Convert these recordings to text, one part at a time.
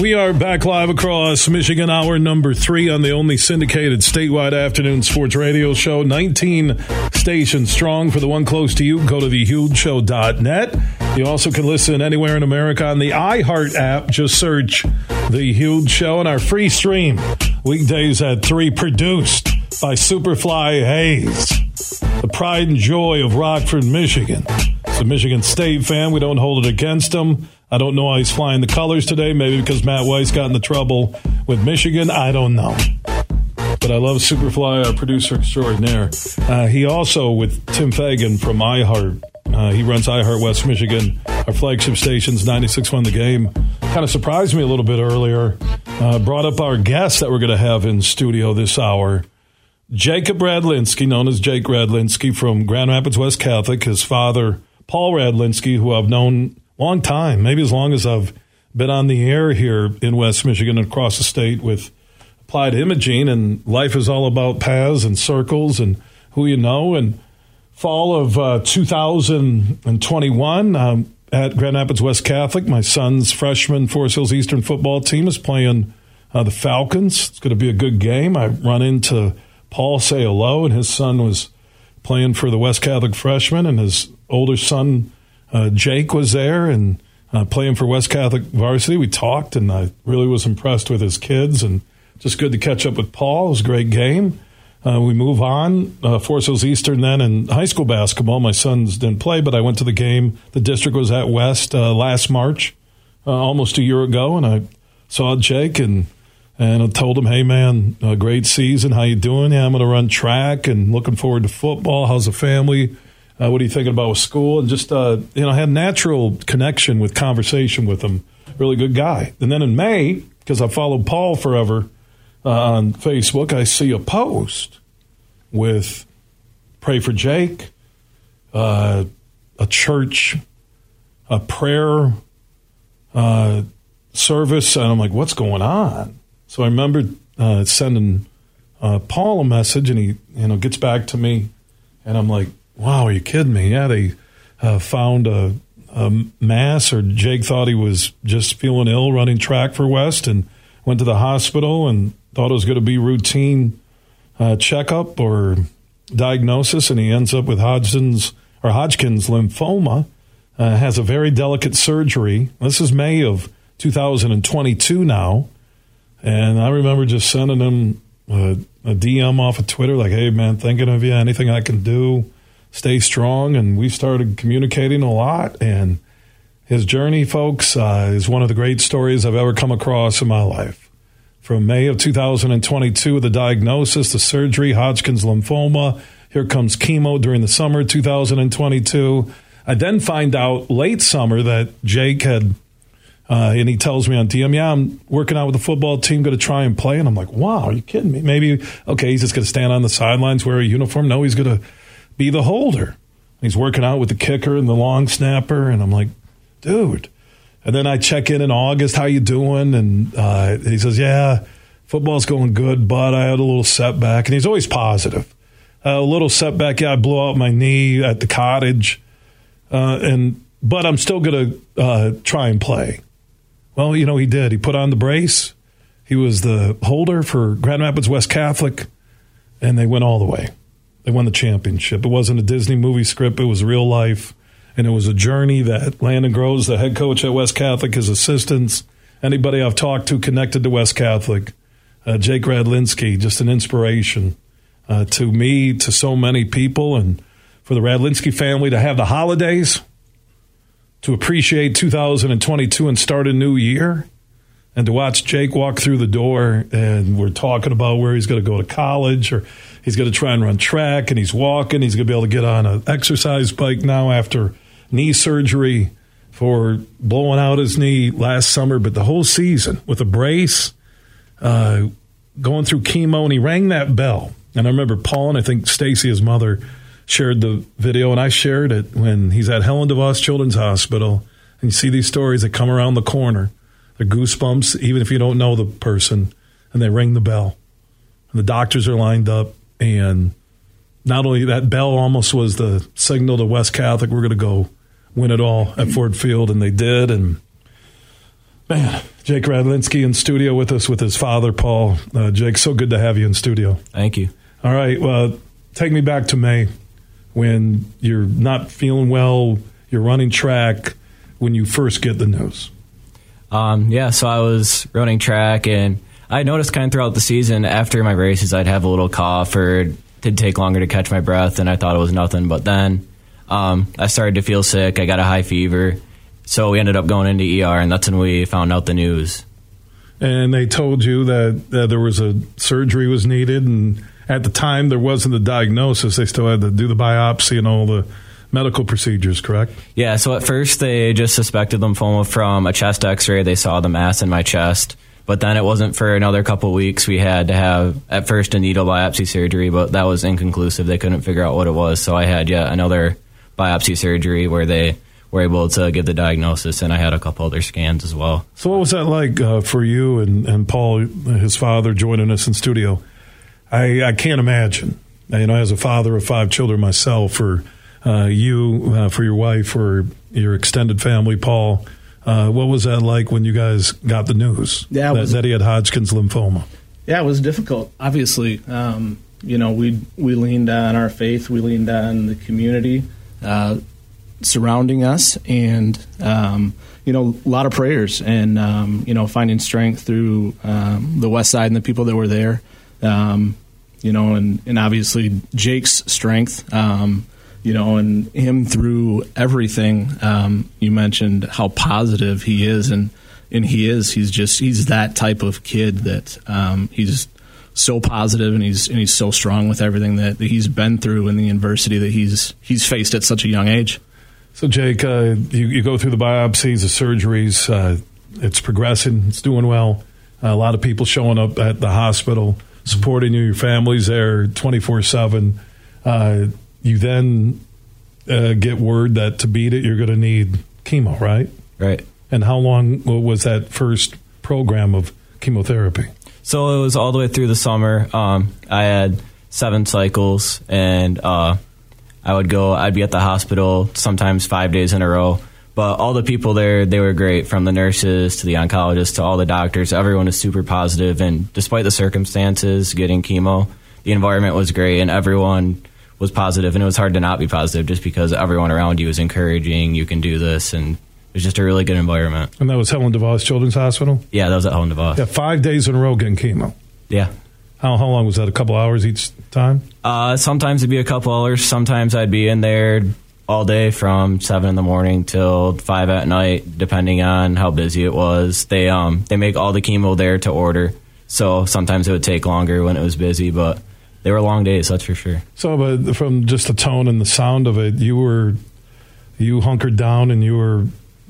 We are back live across Michigan, hour number three on the only syndicated statewide afternoon sports radio show. 19 stations strong. For the one close to you, go to thehugeshow.net. You also can listen anywhere in America on the iHeart app. Just search The Huge Show and our free stream. Weekdays at 3, produced by Superfly Hayes. The pride and joy of Rockford, Michigan. A Michigan State fan. We don't hold it against them. I don't know why he's flying the colors today. Maybe because Matt Weiss got into trouble with Michigan. I don't know. But I love Superfly, our producer extraordinaire. Uh, he also, with Tim Fagan from iHeart, uh, he runs iHeart West Michigan, our flagship stations, 96.1 The Game. Kind of surprised me a little bit earlier. Uh, brought up our guest that we're going to have in studio this hour. Jacob Radlinski, known as Jake Radlinski from Grand Rapids West Catholic. His father, Paul Radlinski, who I've known a long time, maybe as long as I've been on the air here in West Michigan and across the state with applied imaging. And life is all about paths and circles and who you know. And fall of uh, 2021 um, at Grand Rapids West Catholic, my son's freshman Forest Hills Eastern football team is playing uh, the Falcons. It's going to be a good game. I run into Paul, say hello, and his son was playing for the West Catholic freshman, and his older son uh, Jake was there and uh, playing for West Catholic varsity. We talked, and I really was impressed with his kids, and just good to catch up with Paul. It was a great game. Uh, we move on. Uh, Forest Hills Eastern then in high school basketball. My sons didn't play, but I went to the game. The district was at West uh, last March, uh, almost a year ago, and I saw Jake and and I told him, "Hey man, great season. How you doing? Yeah, I'm going to run track and looking forward to football. How's the family? Uh, what are you thinking about with school? And just, uh, you know, I had natural connection with conversation with him. Really good guy. And then in May, because I followed Paul forever uh, on Facebook, I see a post with Pray for Jake, uh, a church, a prayer uh, service. And I'm like, what's going on? So I remember uh, sending Paul a message, and he, you know, gets back to me. And I'm like, Wow, are you kidding me? Yeah, they uh, found a, a, mass, or Jake thought he was just feeling ill running track for West and went to the hospital and thought it was going to be routine uh, checkup or diagnosis, and he ends up with Hodgkin's or Hodgkin's lymphoma. Uh, has a very delicate surgery. This is May of 2022 now, and I remember just sending him a, a DM off of Twitter like, "Hey man, thinking of you. Anything I can do." stay strong. And we started communicating a lot. And his journey, folks, uh, is one of the great stories I've ever come across in my life. From May of 2022, the diagnosis, the surgery, Hodgkin's lymphoma. Here comes chemo during the summer 2022. I then find out late summer that Jake had, uh, and he tells me on DM, yeah, I'm working out with the football team, going to try and play. And I'm like, wow, are you kidding me? Maybe, okay, he's just going to stand on the sidelines, wear a uniform. No, he's going to be the holder. He's working out with the kicker and the long snapper, and I'm like, dude. And then I check in in August, how you doing? And uh, he says, yeah, football's going good, but I had a little setback. And he's always positive. Uh, a little setback, yeah, I blew out my knee at the cottage, uh, and but I'm still going to uh, try and play. Well, you know, he did. He put on the brace. He was the holder for Grand Rapids West Catholic, and they went all the way. They won the championship. It wasn't a Disney movie script, it was real life. And it was a journey that Landon Groves, the head coach at West Catholic, his assistants, anybody I've talked to connected to West Catholic, uh, Jake Radlinski, just an inspiration uh, to me, to so many people, and for the Radlinski family to have the holidays, to appreciate 2022 and start a new year, and to watch Jake walk through the door and we're talking about where he's going to go to college or He's going to try and run track, and he's walking. He's going to be able to get on an exercise bike now after knee surgery. for blowing out his knee last summer, but the whole season with a brace, uh, going through chemo, and he rang that bell. And I remember Paul and I think Stacy, his mother, shared the video, and I shared it when he's at Helen DeVos Children's Hospital. And you see these stories that come around the corner. They're goosebumps, even if you don't know the person, and they ring the bell. And the doctors are lined up, and not only that bell almost was the signal to West Catholic, we're going to go win it all at Ford Field, and they did. And man, Jake Radlinski in studio with us with his father, Paul. Uh, Jake, so good to have you in studio. Thank you. All right, well, take me back to May when you're not feeling well, you're running track, when you first get the news. Um, yeah, so I was running track, and I noticed kind of throughout the season after my races, I'd have a little cough or it did take longer to catch my breath, and I thought it was nothing. But then um, I started to feel sick. I got a high fever, so we ended up going into ER, and that's when we found out the news. And they told you that, that there was a surgery was needed, and at the time there wasn't a diagnosis. They still had to do the biopsy and all the medical procedures, correct? Yeah, so at first they just suspected lymphoma from a chest x ray. They saw the mass in my chest. But then it wasn't for another couple weeks. We had to have, at first, a needle biopsy surgery, but that was inconclusive. They couldn't figure out what it was. So I had yet another biopsy surgery where they were able to give the diagnosis, and I had a couple other scans as well. So, what was that like uh, for you and, and Paul, his father, joining us in studio? I, I can't imagine. You know, as a father of five children myself, for uh, you, uh, for your wife, for your extended family, Paul. Uh, what was that like when you guys got the news yeah, that, was, that, he had Hodgkin's lymphoma? Yeah, it was difficult. Obviously, um, you know, we we leaned on our faith, we leaned on the community uh, surrounding us, and um, you know, a lot of prayers, and um, you know, finding strength through um, the West Side and the people that were there. Um, you know, and and obviously Jake's strength. Um, you know, and him through everything. Um, you mentioned how positive he is, and and he is. He's just he's that type of kid that um, he's so positive and he's and he's so strong with everything that, that, he's been through and the adversity that he's he's faced at such a young age. So, Jake, uh, you, you, go through the biopsies, the surgeries. Uh, it's progressing. It's doing well. Uh, a lot of people showing up at the hospital, supporting you. Your family's there twenty four seven uh, you then uh, get word that to beat it, you're going to need chemo, right? Right. And how long was that first program of chemotherapy? So it was all the way through the summer. Um, I had seven cycles, and uh, I would go. I'd be at the hospital sometimes five days in a row. But all the people there, they were great, from the nurses to the oncologists to all the doctors. Everyone was super positive, and despite the circumstances, getting chemo, the environment was great, and everyone was positive, and it was hard to not be positive just because everyone around you was encouraging. You can do this, and it was just a really good environment. And that was Helen DeVos Children's Hospital. Yeah, that was at Helen DeVos. Yeah, five days in a row getting chemo. Yeah. How how long was that? A couple hours each time? Uh, sometimes it'd be a couple hours. Sometimes I'd be in there all day from seven in the morning till five at night, depending on how busy it was. They um they make all the chemo there to order, so sometimes it would take longer when it was busy, but they were long days, that's for sure. So, but from just the tone and the sound of it, you were you hunkered down and you were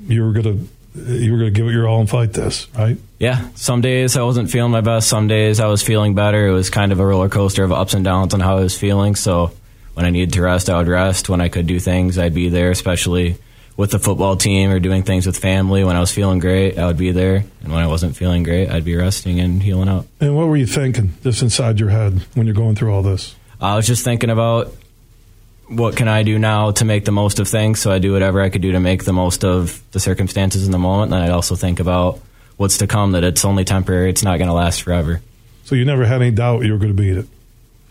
you were gonna you were gonna give it your all and fight this, right? Yeah. Some days I wasn't feeling my best. Some days I was feeling better. It was kind of a roller coaster of ups and downs on how I was feeling. So when I needed to rest, I would rest. When I could do things, I'd be there, especially with the football team or doing things with family. When I was feeling great, I would be there, and when I wasn't feeling great, I'd be resting and healing up. And what were you thinking just inside your head when you're going through all this? I was just thinking about what can I do now to make the most of things. So I do whatever I could do to make the most of the circumstances in the moment. And I'd also think about what's to come. That it's only temporary. It's not going to last forever. So you never had any doubt you were going to beat it.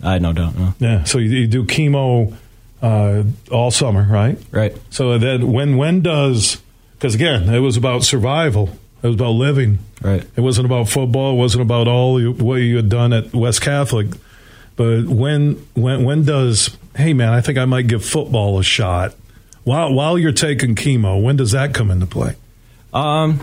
I had no doubt. No. Yeah. So you, you do chemo uh, all summer, right? Right. So then when when does because again it was about survival. It was about living. Right. It wasn't about football. It wasn't about all you, what you had done at West Catholic. But when when when does hey man, I think I might give football a shot while while you're taking chemo. When does that come into play? Um,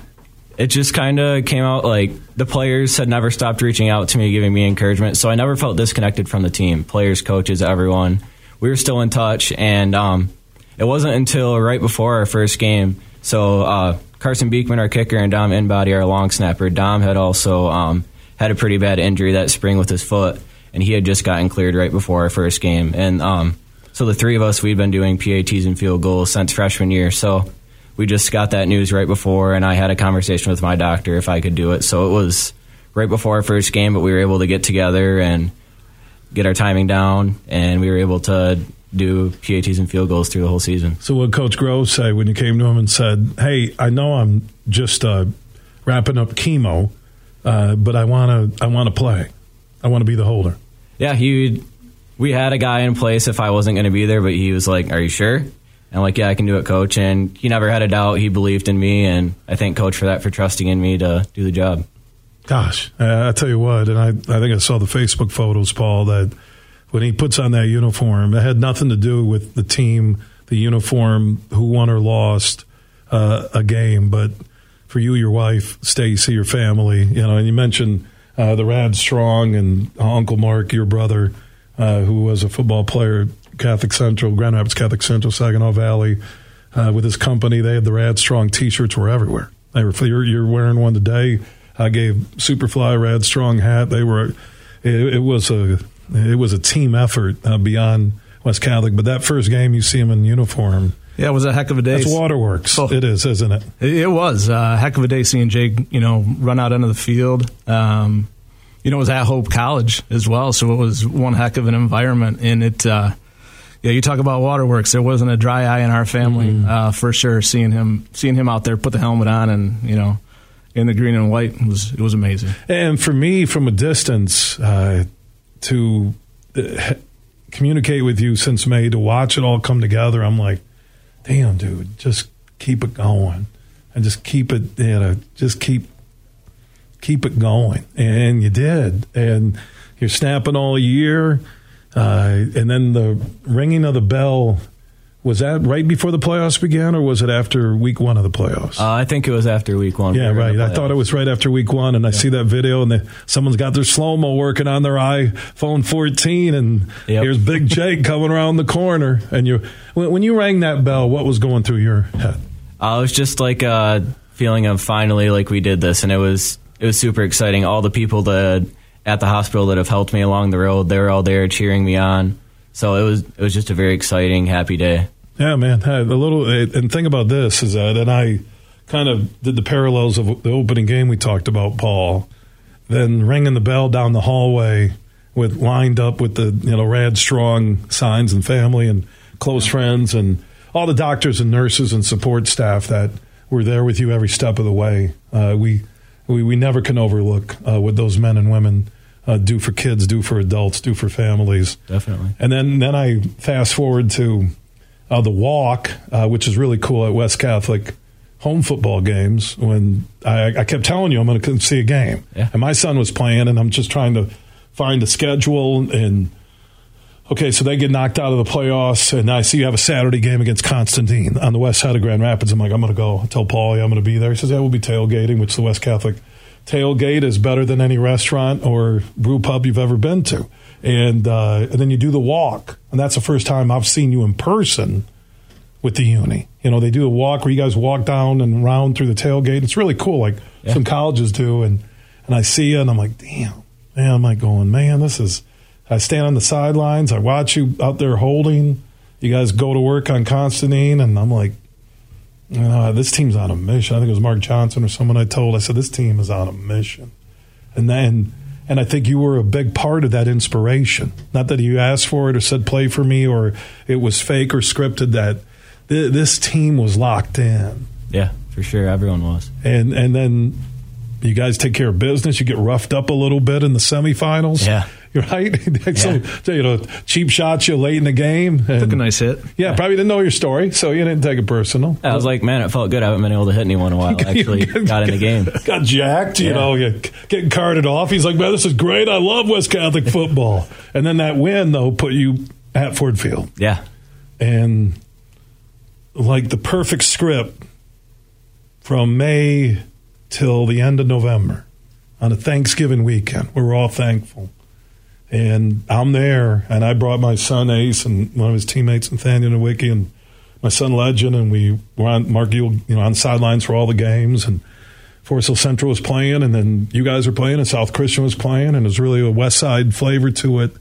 it just kind of came out like the players had never stopped reaching out to me, giving me encouragement. So I never felt disconnected from the team, players, coaches, everyone. We were still in touch, and um, it wasn't until right before our first game So uh, Carson Beekman, our kicker, and Dom Inbody, our long snapper. Dom had also um, had a pretty bad injury that spring with his foot, and he had just gotten cleared right before our first game. And um, so the three of us, we'd been doing PATs and field goals since freshman year. So we just got that news right before, and I had a conversation with my doctor if I could do it. So it was right before our first game, but we were able to get together and get our timing down, and we were able to do PATs and field goals through the whole season. So, what Coach Grove say when you came to him and said, "Hey, I know I'm just uh, wrapping up chemo, uh, but I want to I want to play. I want to be the holder." Yeah, he. We had a guy in place if I wasn't going to be there, but he was like, "Are you sure?" And I'm like, "Yeah, I can do it, coach." And he never had a doubt. He believed in me, and I thank coach for that for trusting in me to do the job. Gosh, I tell you what, and I I think I saw the Facebook photos, Paul, that when he puts on that uniform. It had nothing to do with the team, the uniform, who won or lost uh, a game, but for you, your wife, Stacy, your family, you know, and you mentioned uh, the Rad Strong and Uncle Mark, your brother, uh, who was a football player, Catholic Central, Grand Rapids Catholic Central, Saginaw Valley. Uh, with his company, they had the Rad Strong T-shirts were everywhere. They were you're, you're wearing one today. I gave Superfly Rad Strong hat. They were it, it was a it was a team effort uh, beyond West Catholic. But that first game, you see him in uniform. Yeah, it was a heck of a day. It's waterworks. Oh, it is, isn't it? It was a heck of a day seeing Jake, you know, run out into the field. Um, you know, it was at Hope College as well, so it was one heck of an environment. And it, uh, yeah, you talk about waterworks. There wasn't a dry eye in our family mm-hmm. uh, for sure. Seeing him, seeing him out there, put the helmet on, and you know, in the green and white was it was amazing. And for me, from a distance, uh, to uh, communicate with you since May to watch it all come together. I'm like, damn, dude, just keep it going and just keep it, you know, just keep keep it going. And you did, and you're snapping all year, uh, and then the ringing of the bell was that right before the playoffs began, or was it after week one of the playoffs? Uh, I think it was after week one. Yeah, right. I thought it was right after week one, and I see that video, and the, someone's got their slow mo working on their iPhone 14, and yep. here's Big Jake coming around the corner. And you, when you rang that bell, what was going through your head? I was just like a feeling of finally, like we did this, and it was it was super exciting. All the people that at the hospital that have helped me along the road, they were all there cheering me on. So it was it was just a very exciting, happy day. Yeah, man. A little and think about this is that, and I kind of did the parallels of the opening game we talked about, Paul. Then ringing the bell down the hallway with lined up with the you know rad strong signs and family and close friends and all the doctors and nurses and support staff that were there with you every step of the way. Uh, we, we we never can overlook uh, what those men and women uh, do for kids, do for adults, do for families. Definitely. And then then I fast forward to uh, the walk, uh, which is really cool at West Catholic home football games. When I, I kept telling you I'm going to see a game, yeah. and my son was playing, and I'm just trying to find a schedule and. Okay, so they get knocked out of the playoffs, and I see you have a Saturday game against Constantine on the west side of Grand Rapids. I'm like, I'm going to go. I tell Paul I'm going to be there. He says, Yeah, we'll be tailgating, which the West Catholic tailgate is better than any restaurant or brew pub you've ever been to. And, uh, and then you do the walk. And that's the first time I've seen you in person with the uni. You know, they do a walk where you guys walk down and round through the tailgate. It's really cool, like yeah. some colleges do. And, and I see you and I'm like, damn, man, I'm like going, man, this is, I stand on the sidelines. I watch you out there holding. You guys go to work on Constantine. And I'm like, uh, this team's on a mission. I think it was Mark Johnson or someone I told. I said this team is on a mission, and then and I think you were a big part of that inspiration. Not that you asked for it or said play for me or it was fake or scripted. That th- this team was locked in. Yeah, for sure, everyone was. And and then you guys take care of business. You get roughed up a little bit in the semifinals. Yeah. right? so, you know, cheap shots you late in the game. Took a nice hit. Yeah, yeah, probably didn't know your story, so you didn't take it personal. I was like, man, it felt good. I haven't been able to hit anyone in a while. Actually got in the game. Got jacked, you yeah. know, getting carted off. He's like, man, this is great. I love West Catholic football. and then that win, though, put you at Ford Field. Yeah. And like the perfect script from May till the end of November on a Thanksgiving weekend. We were all thankful and I'm there, and I brought my son Ace and one of his teammates, Nathaniel Nowicki, and my son Legend, and we were on Mark you know on sidelines for all the games, and Forest Hill Central was playing, and then you guys were playing, and South Christian was playing, and it was really a West Side flavor to it.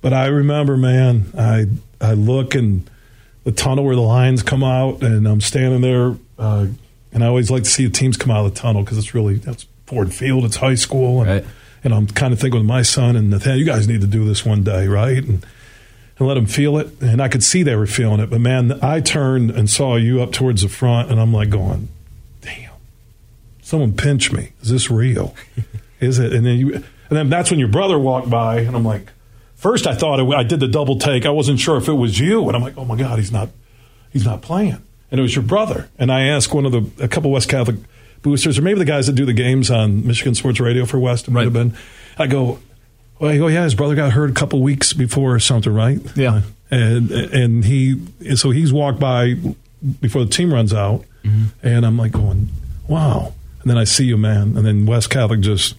But I remember, man, I I look and the tunnel where the lines come out, and I'm standing there, uh, and I always like to see the teams come out of the tunnel because it's really that's Ford Field, it's high school, and, Right. And I'm kind of thinking with my son and Nathaniel, you guys need to do this one day, right? And and let them feel it. And I could see they were feeling it. But man, I turned and saw you up towards the front, and I'm like going, damn, someone pinch me. Is this real? Is it? And then you, and then that's when your brother walked by, and I'm like, first I thought it, I did the double take. I wasn't sure if it was you, and I'm like, oh my god, he's not, he's not playing. And it was your brother. And I asked one of the a couple West Catholic boosters, or maybe the guys that do the games on Michigan Sports Radio for West, it might have been. I go, well, I go, yeah, his brother got hurt a couple weeks before or something, right? Yeah. And and he so he's walked by before the team runs out, and I'm like going, wow. And then I see you, man. And then West Catholic just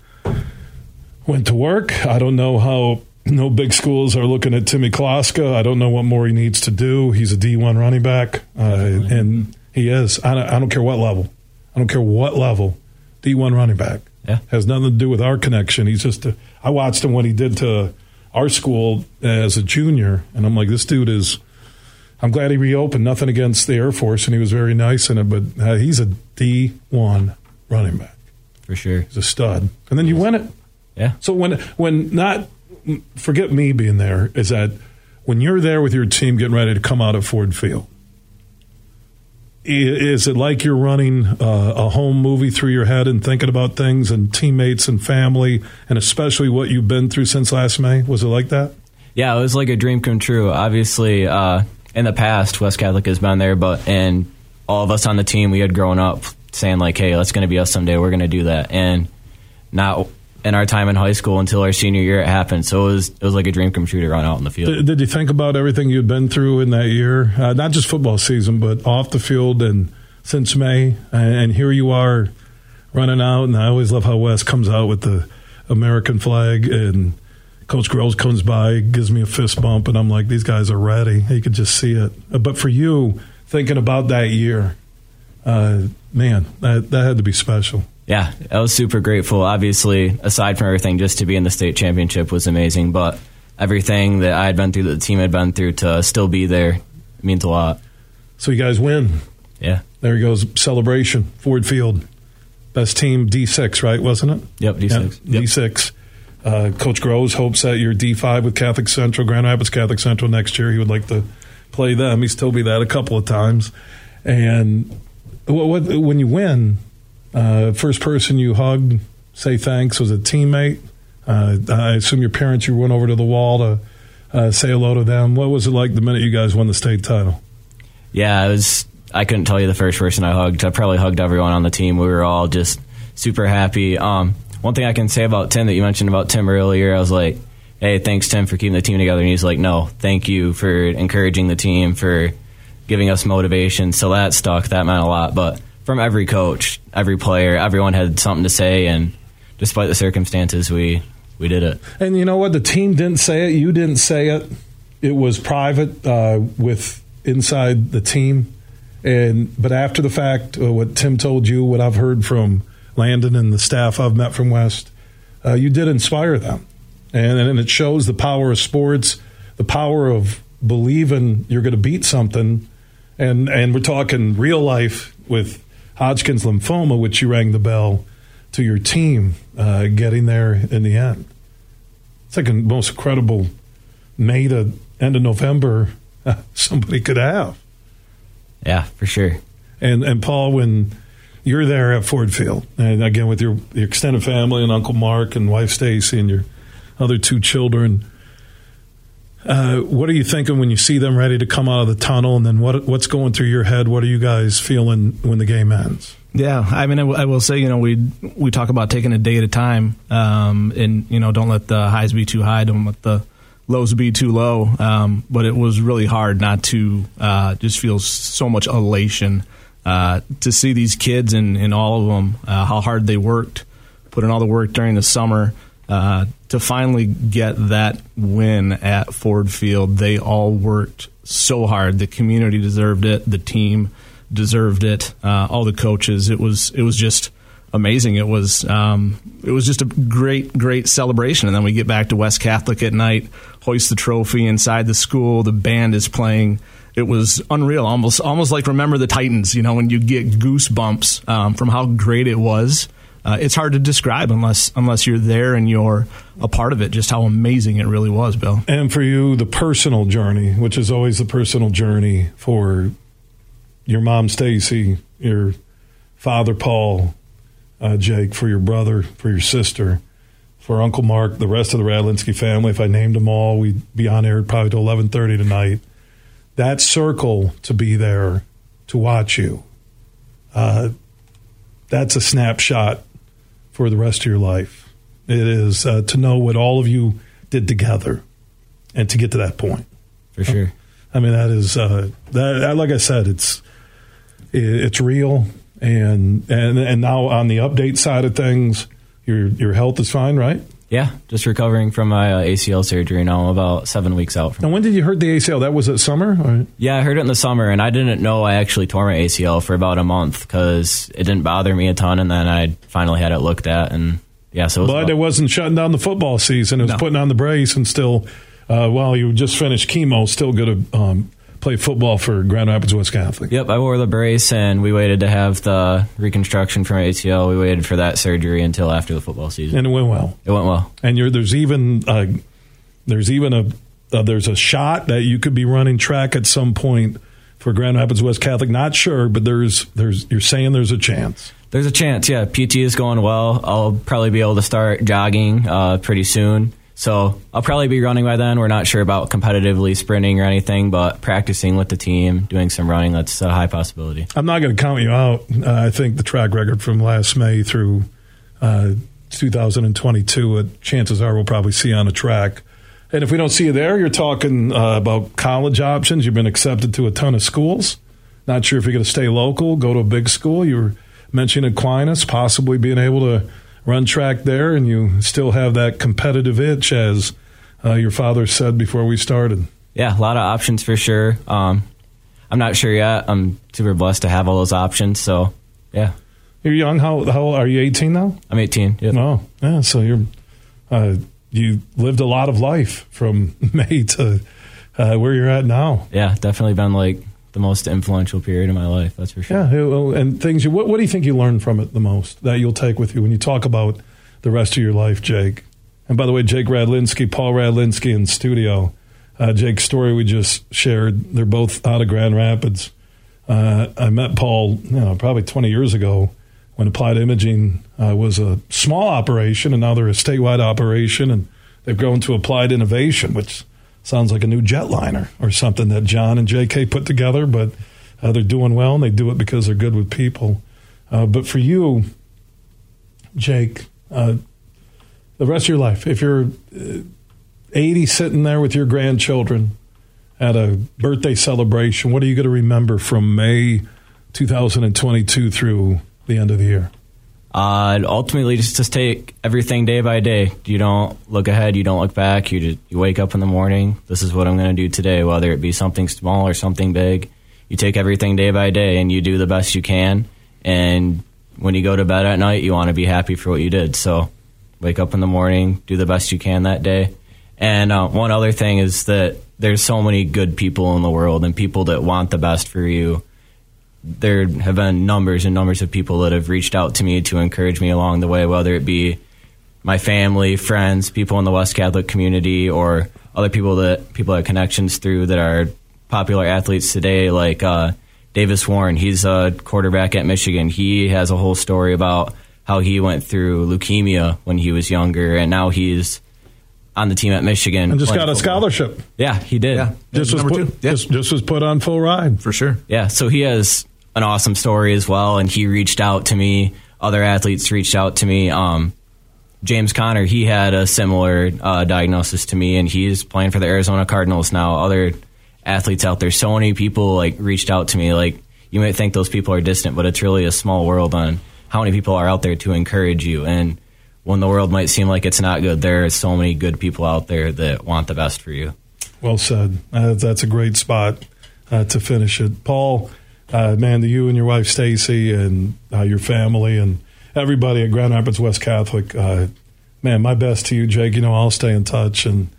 went to work. I don't know how no big schools are looking at Timmy Kloska. I don't know what more he needs to do. He's a D1 running back, uh, and he is. I don't, I don't care what level. I don't care what level. D1 running back. Yeah. Has nothing to do with our connection. He's just. A, I watched him what he did to our school as a junior, and I'm like, this dude is. I'm glad he reopened. Nothing against the Air Force, and he was very nice in it, but uh, he's a D1 running back. for sure. He's a stud. And then you win it. Yeah. So when when not forget me being there is that when you're there with your team getting ready to come out of Ford Field, is it like you're running uh, a home movie through your head and thinking about things and teammates and family and especially what you've been through since last May? Was it like that? Yeah, it was like a dream come true. Obviously, uh, in the past, West Catholic has been there, but and all of us on the team, we had grown up saying like, "Hey, that's going to be us someday. We're going to do that." And not in our time in high school until our senior year, it happened. So it was it was like a dream come true to run out in the field. Did, did you think about everything you'd been through in that year? Uh, not just football season, but off the field and since May. And, and here you are running out. And I always love how Wes comes out with the American flag. And Coach Groves comes by, gives me a fist bump. And I'm like, these guys are ready. You could just see it. Uh, But for you, thinking about that year, uh, man, that, that had to be special. Yeah, I was super grateful. Obviously, aside from everything, just to be in the state championship was amazing. But everything that I had been through, that the team had been through, to still be there means a lot. So you guys win. Yeah. There he goes. Celebration. Ford Field. Best team D6, right? Wasn't it? Yep, D6. Yeah, D6. Uh, Coach Groves hopes that you're D5 with Catholic Central, Grand Rapids Catholic Central next year. He would like to play them. He's told me that a couple of times. And what, what, when you win, uh, first person you hugged, say thanks was a teammate. Uh, I assume your parents, you went over to the wall to uh, say hello to them. What was it like the minute you guys won the state title? Yeah, it was. I couldn't tell you the first person I hugged. I probably hugged everyone on the team. We were all just super happy. Um, one thing I can say about Tim that you mentioned about Tim earlier, I was like, "Hey, thanks Tim for keeping the team together." And he's like, "No, thank you for encouraging the team for giving us motivation." So that stuck. That meant a lot. But from every coach, every player, everyone had something to say, and despite the circumstances, we we did it. And you know what? The team didn't say it. You didn't say it. It was private uh, with inside the team. And but after the fact, uh, what Tim told you, what I've heard from Landon and the staff I've met from West, uh, you did inspire them, and and it shows the power of sports, the power of believing you're going to beat something, and and we're talking real life with Hodgkin's lymphoma, which you rang the bell to your team uh, getting there in the end. It's like the most incredible May to end of November somebody could have. Yeah, for sure. And and Paul, when you're there at Ford Field, and again with your, your extended family and Uncle Mark and wife Stacy and your other two children, uh, what are you thinking when you see them ready to come out of the tunnel? And then what what's going through your head? What are you guys feeling when the game ends? Yeah, I mean, I, w- I will say, you know, we we talk about taking a day at a time, um, and you know, don't let the highs be too high, don't let the lows be too low. Um, but it was really hard not to uh, just feel so much elation uh, to see these kids and, and all of them uh, how hard they worked, put in all the work during the summer. Uh, to finally get that win at Ford Field, they all worked so hard. The community deserved it. The team deserved it. Uh, all the coaches. It was it was just amazing. It was um, it was just a great great celebration. And then we get back to West Catholic at night, hoist the trophy inside the school. The band is playing. It was unreal, almost almost like remember the Titans. You know, when you get goosebumps um, from how great it was. Uh, it's hard to describe unless unless you're there and you're a part of it. Just how amazing it really was, Bill. And for you, the personal journey, which is always the personal journey for your mom, Stacy, your father, Paul, uh, Jake, for your brother, for your sister, for Uncle Mark, the rest of the Radlinski family. If I named them all, we'd be on air probably till eleven thirty tonight. That circle to be there to watch you. Uh, that's a snapshot for the rest of your life. It is uh, to know what all of you did together and to get to that point. For sure. I mean, that is uh, that. Like I said, it's it's real, and and and now on the update side of things, your your health is fine, right? Yeah, just recovering from my uh, ACL surgery now. I'm about seven weeks out from. And when did you hurt the ACL? That was it summer. Or? Yeah, I hurt it in the summer, and I didn't know I actually tore my ACL for about a month because it didn't bother me a ton, and then I finally had it looked at, and yeah, so. It but about, it wasn't shutting down the football season. It was No. putting on the brace and still. Uh, well, you just finished chemo, still to um, play football for Grand Rapids West Catholic. Yep, I wore the brace, and we waited to have the reconstruction from ACL. We waited for that surgery until after the football season. And it went well. it went well. and you're, there's even uh, there's even a uh, there's a shot that you could be running track at some point for Grand Rapids West Catholic. Not sure, but there's there's you're saying there's a chance. There's a chance, yeah. PT is going well. I'll probably be able to start jogging uh, pretty soon. So I'll probably be running by then. We're not sure about competitively sprinting or anything, but practicing with the team, doing some running, that's a high possibility. I'm not going to count you out. Uh, I think the track record from last May through uh, 2022, uh, chances are we'll probably see you on a track. And if we don't see you there, you're talking uh, about college options. You've been accepted to a ton of schools. Not sure if you're going to stay local, go to a big school. You were mentioning Aquinas, possibly being able to run track there, and you still have that competitive itch, as uh, your father said before we started. Yeah, a lot of options for sure. Um, I'm not sure yet. I'm super blessed to have all those options. So, yeah, You're young. How how old are you? 18 now? I'm 18. Yep. Oh, yeah. So you're uh, you lived a lot of life from May to uh, where you're at now. Yeah, definitely been like the most influential period of my life. That's for sure. Yeah. And things. What, what do you think you learned from it the most that you'll take with you when you talk about the rest of your life, Jake? And by the way, Jake Radlinski, Paul Radlinski in studio. Uh, Jake's story we just shared. They're both out of Grand Rapids. Uh, I met Paul, you know, probably 20 years ago when Applied Imaging uh, was a small operation, and now they're a statewide operation, and they've grown to Applied Innovation, which sounds like a new jetliner or something that John and J.K. put together. But uh, they're doing well, and they do it because they're good with people. Uh, but for you, Jake, uh, the rest of your life, if you're uh, 80 sitting there with your grandchildren at a birthday celebration, what are you going to remember from May 2022 through the end of the year? Uh, ultimately, just take everything day by day. You don't look ahead. You don't look back. You just, you wake up in the morning. This is what I'm going to do today, whether it be something small or something big. You take everything day by day, and you do the best you can. And when you go to bed at night, you want to be happy for what you did. So, wake up in the morning, do the best you can that day. And uh, one other thing is that there's so many good people in the world, and people that want the best for you there have been numbers and numbers of people that have reached out to me to encourage me along the way, whether it be my family, friends, people in the West Catholic community, or other people that people have connections through that are popular athletes today, like uh, Davis Warren. He's a quarterback at Michigan. He has a whole story about how he went through leukemia when he was younger, and now he's on the team at Michigan. And just got a football. scholarship. Yeah, he did. Yeah. Just was, put. Yeah. just, just was put on full ride. For sure. Yeah, so he has an awesome story as well, and he reached out to me. Other athletes reached out to me. Um, James Conner, he had a similar uh, diagnosis to me, and he's playing for the Arizona Cardinals now. Other athletes out there, so many people like reached out to me. Like you might think those people are distant, but it's really a small world on how many people are out there to encourage you. And when the world might seem like it's not good, there are so many good people out there that want the best for you. Well said. Uh, that's a great spot uh, to finish it. Paul, uh, man, to you and your wife Stacy and uh, your family and everybody at Grand Rapids West Catholic, uh, man, my best to you, Jake. You know, I'll stay in touch and.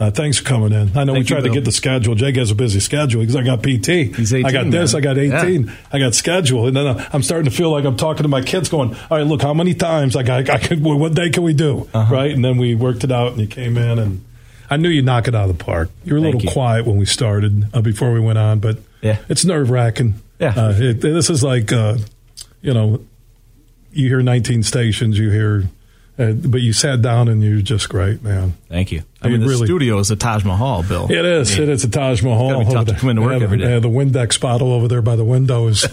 Uh, thanks for coming in. I know Thank we you, tried to get the schedule. Jake has a busy schedule because I got PT. He's I got this. man. I got 18. I got schedule. And then uh, I'm starting to feel like I'm talking to my kids going, all right, look, how many times I got, I could, what day can we do? Uh-huh. Right. And then we worked it out and you came in and I knew you'd knock it out of the park. You were a Thank little you. quiet when we started uh, before we went on, but Yeah. it's nerve wracking. Yeah. Uh, it, this is like, uh, you know, you hear 19 stations, you hear, uh, but you sat down and you're just great, man. Thank you. I mean, You the really- studio is a Taj Mahal, Bill. It is. It is a Taj Mahal. gotta tough to come into work yeah, every day. Yeah, the Windex bottle over there by the window is.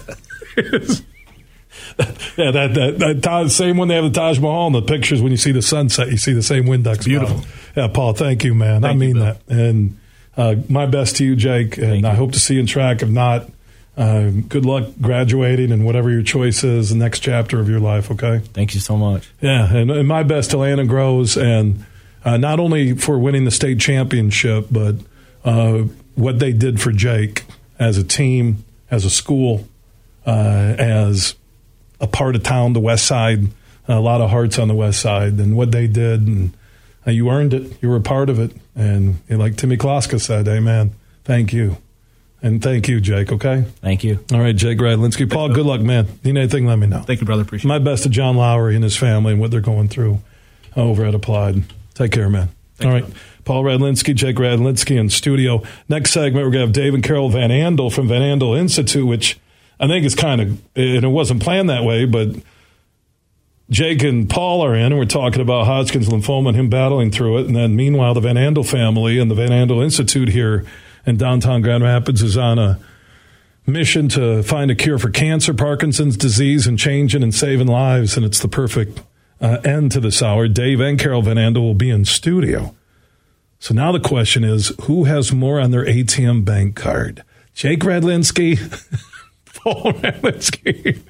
yeah, that that, that Taj, same one they have the Taj Mahal in the pictures. When you see the sunset, you see the same Windex. Beautiful. bottle. Yeah, Paul. Thank you, man. I Thank you, mean Bill. that. And uh, my best to you, Jake. And Thank I you. hope to see you in track. If not, uh, good luck graduating and whatever your choice is, the next chapter of your life. Okay. Thank you so much. Yeah, and, and my best to Landon Groves, and uh, not only for winning the state championship, but uh, what they did for Jake as a team, as a school, uh, as a part of town, the West Side. A lot of hearts on the West Side, and what they did, and uh, you earned it. You were a part of it, and like Timmy Kloska said, "Amen." Thank you, and thank you, Jake. Okay. Thank you. All right, Jake Radlinski. Paul, good luck, man. You Need anything? Let me know. Thank you, brother. Appreciate My best to John Lowry and his family and what they're going through over at Applied. Take care, man. All right. Paul Radlinski, Jake Radlinski in studio. Next segment, we're going to have Dave and Carol Van Andel from Van Andel Institute, which I think is kind of, and it wasn't planned that way, but Jake and Paul are in, and we're talking about Hodgkin's lymphoma and him battling through it. And then meanwhile, the Van Andel family and the Van Andel Institute here in downtown Grand Rapids is on a mission to find a cure for cancer, Parkinson's disease, and changing and saving lives. And it's the perfect uh, end to this hour. Dave and Carol Van Andel will be in studio. So now the question is who has more on their ATM bank card? Jake Radlinski, Paul Radlinski,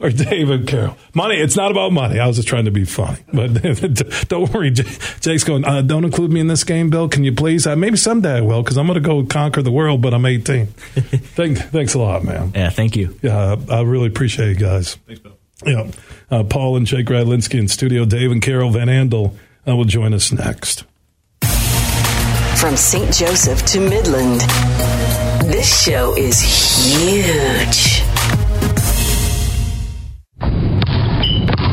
or Dave and Carol. Money. It's not about money. I was just trying to be funny. But don't worry. Jake's going, uh, don't include me in this game, Bill. Can you please? Uh, maybe someday I will because I'm going to go conquer the world, but I'm 18. Thank, thanks a lot, man. Yeah, thank you. Yeah, I really appreciate you guys. Thanks, Bill. Yeah. Uh, Paul and Jake Radlinski in studio. Dave and Carol Van Andel uh, will join us next. From St. Joseph to Midland, this show is huge.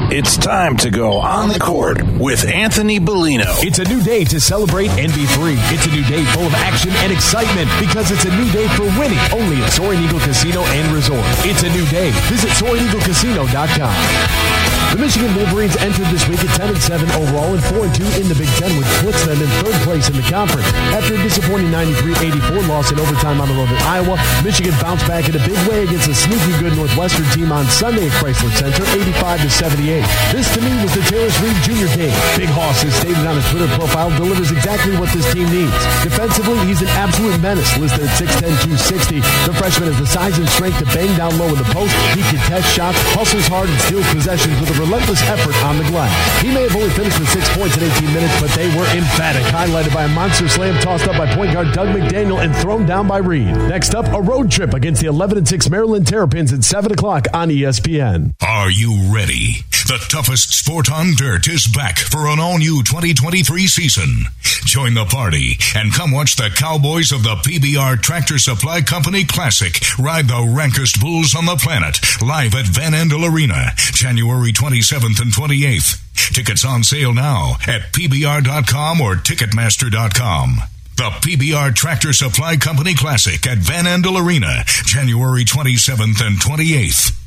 It's time to go on the court with Anthony Bellino. It's a new day to celebrate and be free. It's a new day full of action and excitement because it's a new day for winning only at Soaring Eagle Casino and Resort. It's a new day. Visit SoaringEagleCasino.com. The Michigan Wolverines entered this week at 10 and 7 overall and 4 and 2 in the Big Ten, which puts them in third place in the conference. After a disappointing 93-84 loss in overtime on the road at Iowa, Michigan bounced back in a big way against a sneaky good Northwestern team on Sunday at Crisler Center, 85 to 78. This to me was the Tarris Reed Jr. game. Big Hoss has stated on his Twitter profile delivers exactly what this team needs. Defensively, he's an absolute menace, listed at 6'10", 260. The freshman has the size and strength to bang down low in the post. He can test shots, hustles hard, and steals possessions with a relentless effort on the glass. He may have only finished with six points in 18 minutes, but they were emphatic, highlighted by a monster slam tossed up by point guard Dug McDaniel and thrown down by Reed. Next up, a road trip against the 11 and 6 Maryland Terrapins at 7 o'clock on ESPN. Are you ready? The toughest sport on dirt is back for an all new 2023 season. Join the party and come watch the Cowboys of the PBR Tractor Supply Company Classic ride the rankest bulls on the planet live at Van Andel Arena, January 27th and 28th. Tickets on sale now at PBR.com or Ticketmaster.com. The PBR Tractor Supply Company Classic at Van Andel Arena, January 27th and 28th.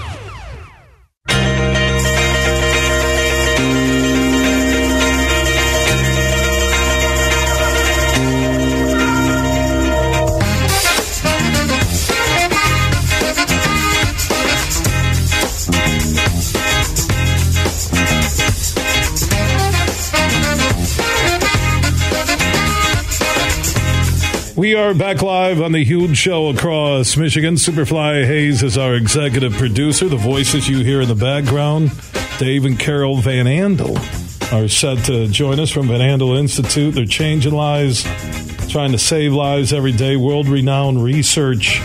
We are back live on the huge show across Michigan. Superfly Hayes is our executive producer. The voices you hear in the background, Dave and Carol Van Andel, are set to join us from Van Andel Institute. They're changing lives, trying to save lives every day. World renowned research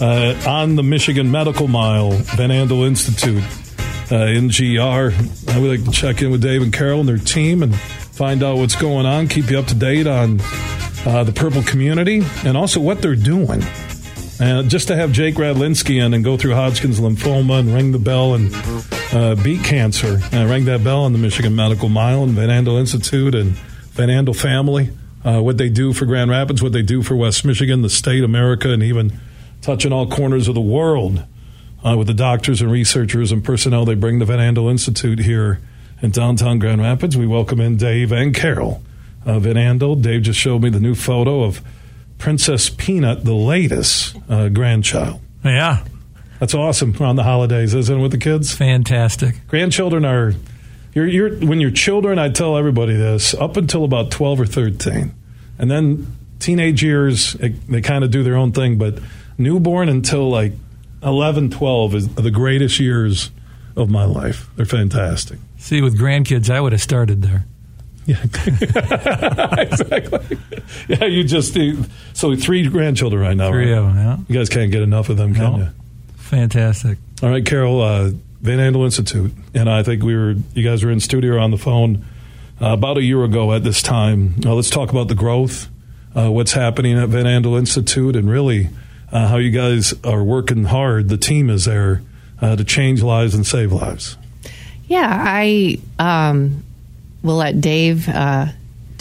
uh, on the Michigan Medical Mile, Van Andel Institute, uh, NGR. I would like to check in with Dave and Carol and their team and find out what's going on, keep you up to date on uh, the purple community, and also what they're doing. And just to have Jake Radlinski in and go through Hodgkin's lymphoma and ring the bell and uh, beat cancer, and ring that bell on the Michigan Medical Mile and Van Andel Institute and Van Andel family, uh, what they do for Grand Rapids, what they do for West Michigan, the state, America, and even touching all corners of the world uh, with the doctors and researchers and personnel they bring to Van Andel Institute here in downtown Grand Rapids. We welcome in Dave and Carol uh, Van Andel. Dave just showed me the new photo of Princess Peanut, the latest uh, grandchild. Yeah, That's awesome around the holidays, isn't it, with the kids? fantastic. Grandchildren are, you're, you're, when you're children, I tell everybody this, up until about 12 or 13. And then teenage years, it, they kind of do their own thing, but newborn until like 11, 12 is the greatest years of my life. They're fantastic. See, with grandkids, I would have started there. Yeah, exactly. Yeah, you just so three grandchildren right now. Three right? of them, yeah. You guys can't get enough of them, can No. you? Fantastic. All right, Carol, uh, Van Andel Institute, and I think we were you guys were in studio on the phone uh, about a year ago at this time. Uh, let's talk about the growth, uh, what's happening at Van Andel Institute, and really uh, how you guys are working hard. The team is there uh, to change lives and save lives. Yeah, I um, will let Dave uh,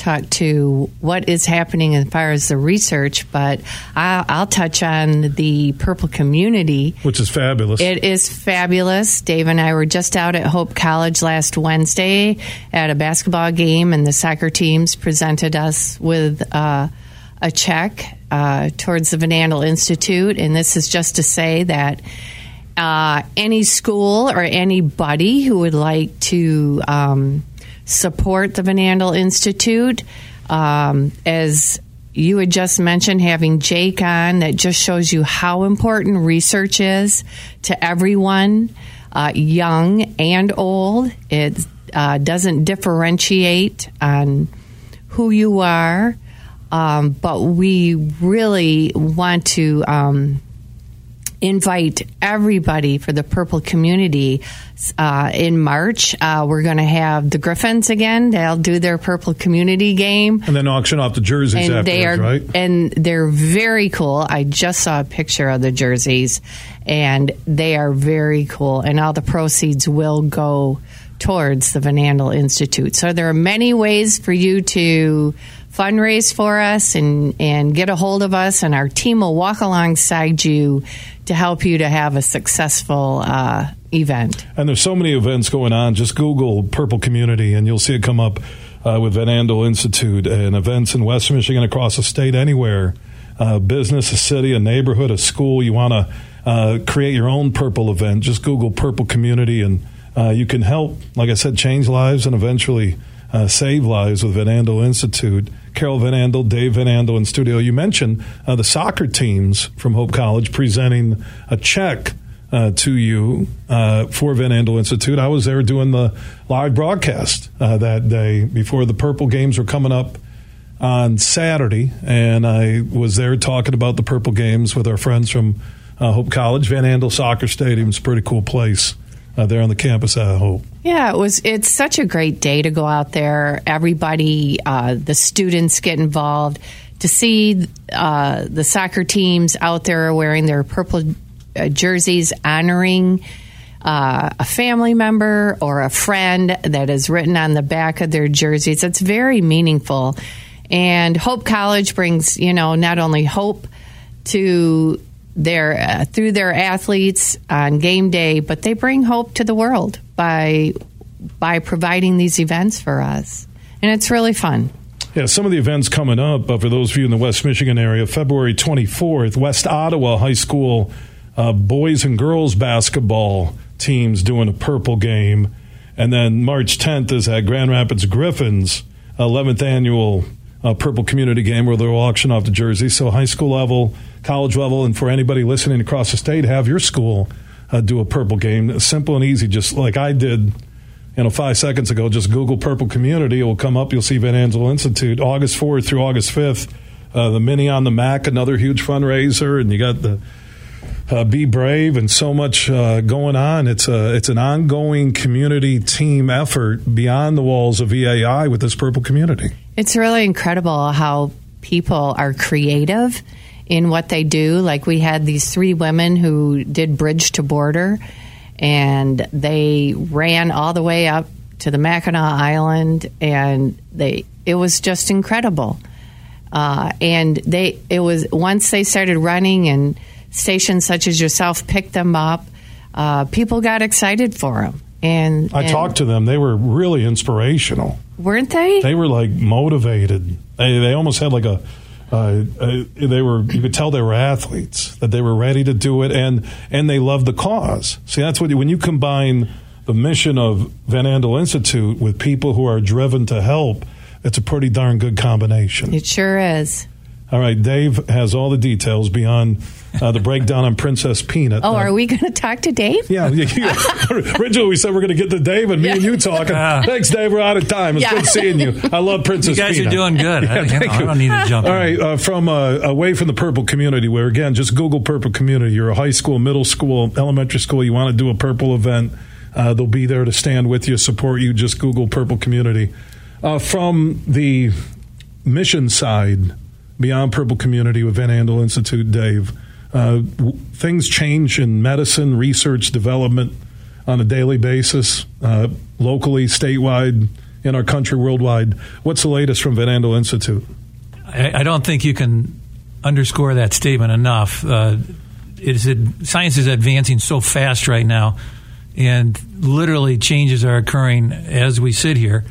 talk to what is happening as far as the research, but I'll, I'll touch on the purple community. Which is fabulous. It is fabulous. Dave and I were just out at Hope College last Wednesday at a basketball game, and the soccer teams presented us with uh, a check uh, towards the Van Andel Institute. And this is just to say that uh, any school or anybody who would like to um, support the Van Andel Institute, um, as you had just mentioned, having Jake on, that just shows you how important research is to everyone, uh, young and old. It uh, doesn't differentiate on who you are, um, but we really want to. Um, invite everybody for the purple community uh, in march. Uh, we're going to have the griffins again. They'll do their purple community game. And then auction off the jerseys and they are right? and they're very cool. I just saw a picture of the jerseys and they are very cool. And all the proceeds will go towards the van andel institute. So there are many ways for you to fundraise for us and, and get a hold of us, and our team will walk alongside you to help you to have a successful uh, event. And there's so many events going on. Just Google Purple Community, and you'll see it come up uh, with Van Andel Institute and events in West Michigan, across the state, anywhere. Uh, business, a city, a neighborhood, a school. You want to uh, create your own Purple event. Just Google Purple Community, and uh, you can help, like I said, change lives and eventually uh, save lives with Van Andel Institute. Carol Van Andel, Dave Van Andel in studio. You mentioned uh, the soccer teams from Hope College presenting a check uh, to you uh, for Van Andel Institute. I was there doing the live broadcast uh, that day before the Purple Games were coming up on Saturday, and I was there talking about the Purple Games with our friends from uh, Hope College. Van Andel Soccer Stadium is a pretty cool place uh, there on the campus I Hope. Yeah, it was. It's such a great day to go out there. Everybody, uh, the students get involved. To see uh, the soccer teams out there wearing their purple uh, jerseys, honoring uh, a family member or a friend that is written on the back of their jerseys. It's very meaningful. And Hope College brings, you know, not only hope to their uh, through their athletes on game day, but they bring hope to the world by by providing these events for us, and it's really fun. Yeah, some of the events coming up uh, for those of you in the West Michigan area, February 24th, West Ottawa High School uh, boys and girls basketball teams doing a purple game. And then March 10th is at Grand Rapids Griffins, 11th annual uh, purple community game where they'll auction off the jerseys. So high school level, college level, and for anybody listening across the state, have your school uh, do a purple game. Simple and easy, just like I did you know, five seconds ago, just Google Purple Community. It will come up. You'll see Van Andel Institute, August 4th through August 5th. Uh, the Mini on the Mac, another huge fundraiser, and you got the uh, Be Brave and so much uh, going on. It's a it's an ongoing community team effort beyond the walls of VAI with this Purple Community. It's really incredible how people are creative in what they do. Like we had these three women who did bridge to border and they ran all the way up to the Mackinac Island, and they it was just incredible. Uh, and they it was once they started running, and stations such as yourself picked them up. Uh, people got excited for them, and I and talked to them. They were really inspirational. Weren't they? They were like motivated. They they almost had like a. Uh, uh, they were you could tell they were athletes that they were ready to do it and and they loved the cause see that's what you, when you combine the mission of Van Andel Institute with people who are driven to help it's a pretty darn good combination It sure is. all right Dave has all the details beyond uh, the breakdown on Princess Peanut Oh, Uh, are we going to talk to Dave? yeah, yeah, yeah. Originally, we said we're going to get to Dave and me and you talking. Thanks, Dave. We're out of time. It's Yeah. good seeing you. I love Princess. Peanut. You guys Peanut. are doing good. I, Yeah, you know, thank I don't need to jump All in. right, uh, from uh, away from the purple community, where again, just Google purple community. You're a high school, middle school, elementary school. You want to do a purple event? Uh, they'll be there to stand with you, support you. Just Google purple community. Uh, from the mission side, beyond purple community with Van Andel Institute, Dave. Uh, things change in medicine, research, development on a daily basis, uh, locally, statewide, in our country, worldwide. What's the latest from Van Andel Institute? I, I don't think you can underscore that statement enough. Uh, it is science is advancing so fast right now, and literally changes are occurring as we sit here.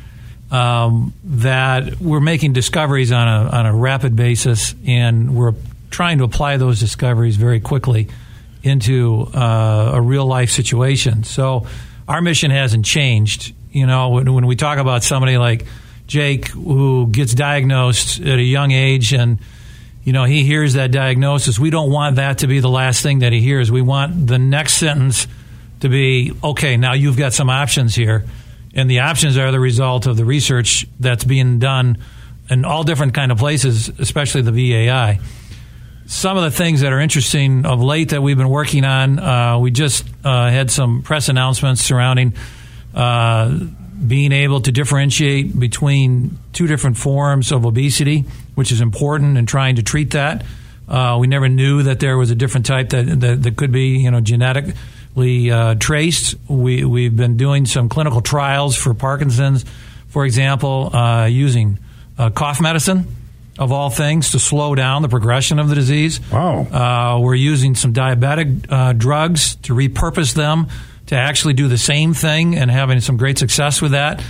Um, that we're making discoveries on a on a rapid basis, and we're trying to apply those discoveries very quickly into uh, a real life situation. So our mission hasn't changed. You know, when, when we talk about somebody like Jake who gets diagnosed at a young age and you know he hears that diagnosis, we don't want that to be the last thing that he hears. We want the next sentence to be okay. Now you've got some options here, and the options are the result of the research that's being done in all different kind of places, especially the VAI some of the things that are interesting of late that we've been working on. Uh, we just uh, had some press announcements surrounding uh, being able to differentiate between two different forms of obesity, which is important in trying to treat that. Uh, we never knew that there was a different type that, that, that could be, you know, genetically uh, traced. We, we've been doing some clinical trials for Parkinson's, for example, uh, using cough medicine of all things to slow down the progression of the disease. Wow. Uh, we're using some diabetic uh, drugs to repurpose them to actually do the same thing and having some great success with that.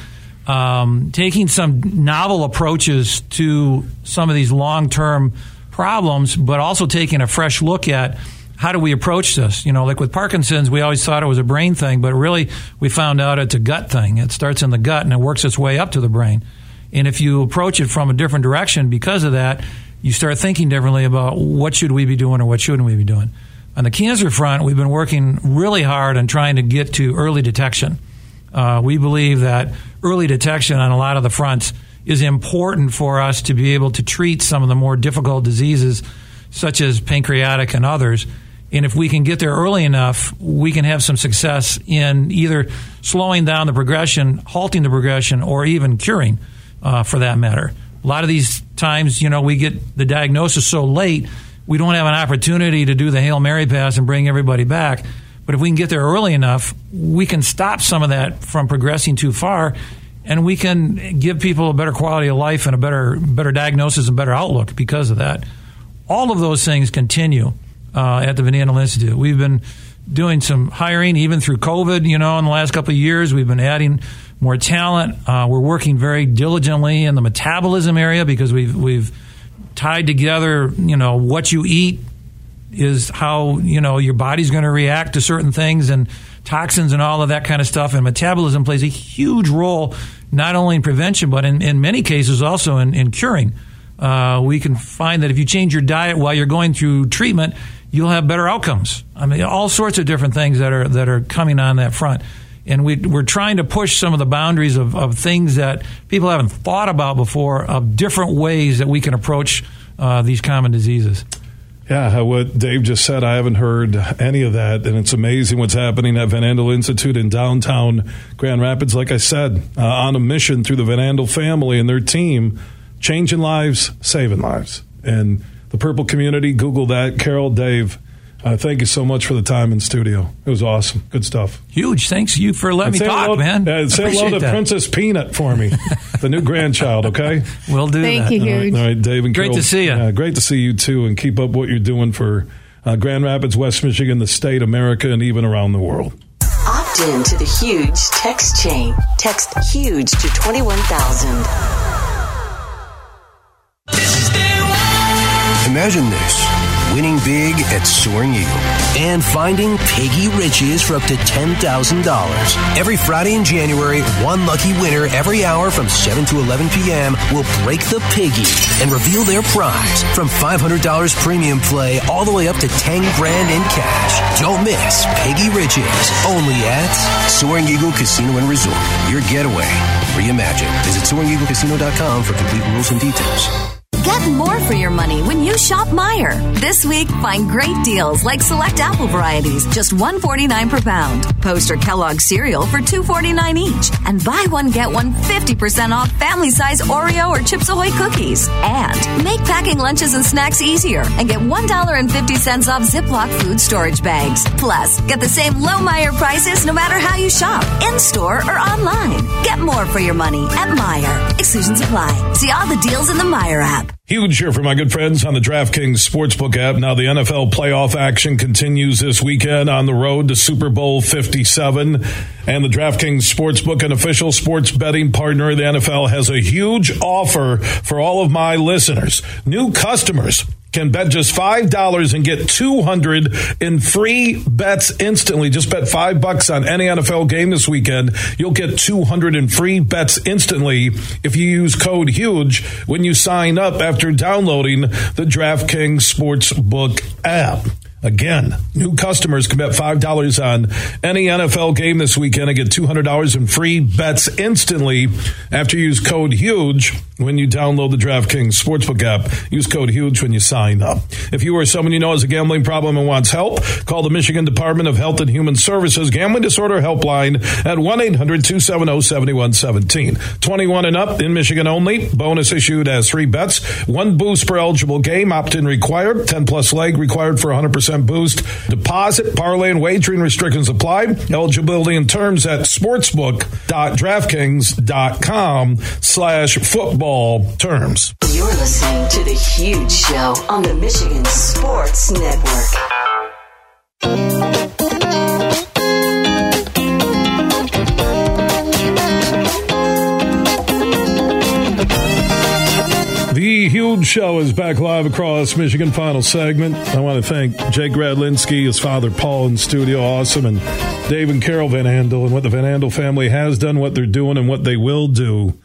Um, taking some novel approaches to some of these long term problems, but also taking a fresh look at how do we approach this? You know, like with Parkinson's, we always thought it was a brain thing, but really we found out it's a gut thing. It starts in the gut and it works its way up to the brain. And if you approach it from a different direction because of that, you start thinking differently about what should we be doing or what shouldn't we be doing. On the cancer front, we've been working really hard on trying to get to early detection. Uh, we believe that early detection on a lot of the fronts is important for us to be able to treat some of the more difficult diseases, such as pancreatic and others. And if we can get there early enough, we can have some success in either slowing down the progression, halting the progression, or even curing, uh, for that matter. A lot of these times, you know, we get the diagnosis so late, we don't have an opportunity to do the Hail Mary pass and bring everybody back. But if we can get there early enough, we can stop some of that from progressing too far, and we can give people a better quality of life and a better better diagnosis and better outlook because of that. All of those things continue uh, at the Van Institute. We've been doing some hiring even through COVID. You know, in the last couple of years, we've been adding more talent. Uh, we're working very diligently in the metabolism area because we've we've tied together. You know, what you eat is how you know your body's going to react to certain things and toxins and all of that kind of stuff. And metabolism plays a huge role not only in prevention but in, in many cases also in, in curing. Uh, we can find that if you change your diet while you're going through treatment, you'll have better outcomes. I mean, all sorts of different things that are that are coming on that front. And we, we're trying to push some of the boundaries of, of things that people haven't thought about before, of different ways that we can approach uh, these common diseases. Yeah, what Dave just said, I haven't heard any of that, and it's amazing what's happening at Van Andel Institute in downtown Grand Rapids. Like I said, uh, on a mission through the Van Andel family and their team, changing lives, saving lives. And the Purple community, Google that. Carol, Dave, uh, thank you so much for the time in studio. It was awesome. Good stuff. Huge. Thanks you for letting And me say talk, hello, man. Uh, say Appreciate hello to that. Princess Peanut for me, the new grandchild. Okay. We'll do Thank that. you, All right, Huge. all right, Dave and Great Carol, to see ya. Yeah, great to see you too, and keep up what you're doing for uh, Grand Rapids, West Michigan, the state, America, and even around the world. Opt in to the huge text chain. Text huge to 21,000. Imagine this winning big at Soaring Eagle and finding piggy riches for up to $10,000. Every Friday in January, one lucky winner every hour from 7 to 11 p.m. will break the piggy and reveal their prize from $500 premium play all the way up to 10 grand in cash. Don't miss Piggy Riches only at Soaring Eagle Casino and Resort. Your getaway reimagined. Visit SoaringEagleCasino.com for complete rules and details. Get more for your money when you shop Meijer. This week, find great deals like select apple varieties, just $1.49 per pound. Post or Kellogg cereal for $2.49 each. And buy one, get one 50% off family size Oreo or Chips Ahoy cookies. And make packing lunches and snacks easier and get $1.50 off Ziploc food storage bags. Plus, get the same low Meijer prices no matter how you shop, in store or online. Get more for your money at Meijer. Exclusions apply. See all the deals in the Meijer app. Huge here for my good friends on the DraftKings Sportsbook app. Now, the NFL playoff action continues this weekend on the road to Super Bowl 57. And the DraftKings Sportsbook, an official sports betting partner of the NFL, has a huge offer for all of my listeners. New customers can bet just $5 and get 200 in free bets instantly. Just bet 5 bucks on any NFL game this weekend. You'll get 200 in free bets instantly if you use code HUGE when you sign up after downloading the DraftKings Sportsbook app. Again, new customers can bet $5 on any NFL game this weekend and get $200 in free bets instantly after you use code HUGE when you download the DraftKings Sportsbook app. Use code HUGE when you sign up. If you or someone you know has a gambling problem and wants help, call the Michigan Department of Health and Human Services Gambling Disorder Helpline at 1-800-270-7117. 21 and up in Michigan only. Bonus issued as free bets. One boost per eligible game. Opt-in required. 10 plus leg required for 100% boost. Deposit, parlay, and wagering restrictions apply. Eligibility and terms at sportsbook.draftkings.com slash football terms. You're listening to The Huge Show on the Michigan Sports Network. Huge Show is back live across Michigan. Final segment. I want to thank Jake Radlinski, his father Paul in studio, awesome, and Dave and Carol Van Andel, and what the Van Andel family has done, what they're doing, and what they will do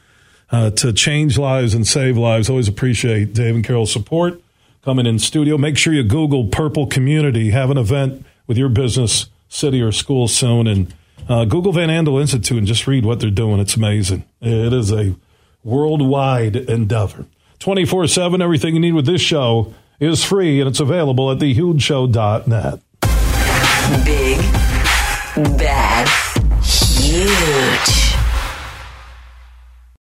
uh, to change lives and save lives. Always appreciate Dave and Carol's support coming in studio. Make sure you Google Purple Community, have an event with your business, city, or school soon, and uh, Google Van Andel Institute and just read what they're doing. It's amazing. It is a worldwide endeavor. 24 7, everything you need with this show is free and it's available at thehugeshow.net. Big, bad, huge.